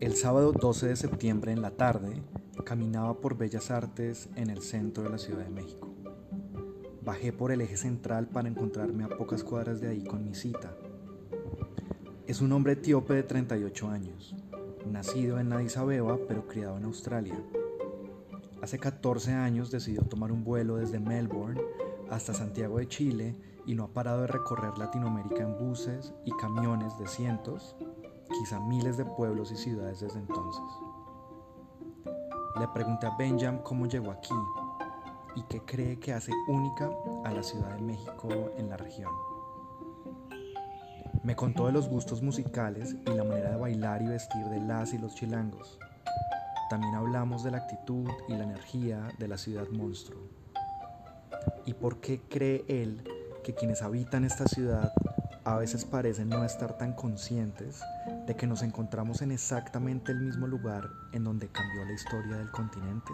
El sábado 12 de septiembre en la tarde caminaba por Bellas Artes en el centro de la Ciudad de México. Bajé por el eje central para encontrarme a pocas cuadras de ahí con mi cita. Es un hombre etíope de 38 años, nacido en Addis Abeba pero criado en Australia. Hace 14 años decidió tomar un vuelo desde Melbourne hasta Santiago de Chile y no ha parado de recorrer Latinoamérica en buses y camiones de cientos quizá miles de pueblos y ciudades desde entonces. Le pregunté a Benjamin cómo llegó aquí y qué cree que hace única a la Ciudad de México en la región. Me contó de los gustos musicales y la manera de bailar y vestir de las y los chilangos. También hablamos de la actitud y la energía de la ciudad monstruo. ¿Y por qué cree él que quienes habitan esta ciudad a veces parecen no estar tan conscientes de que nos encontramos en exactamente el mismo lugar en donde cambió la historia del continente.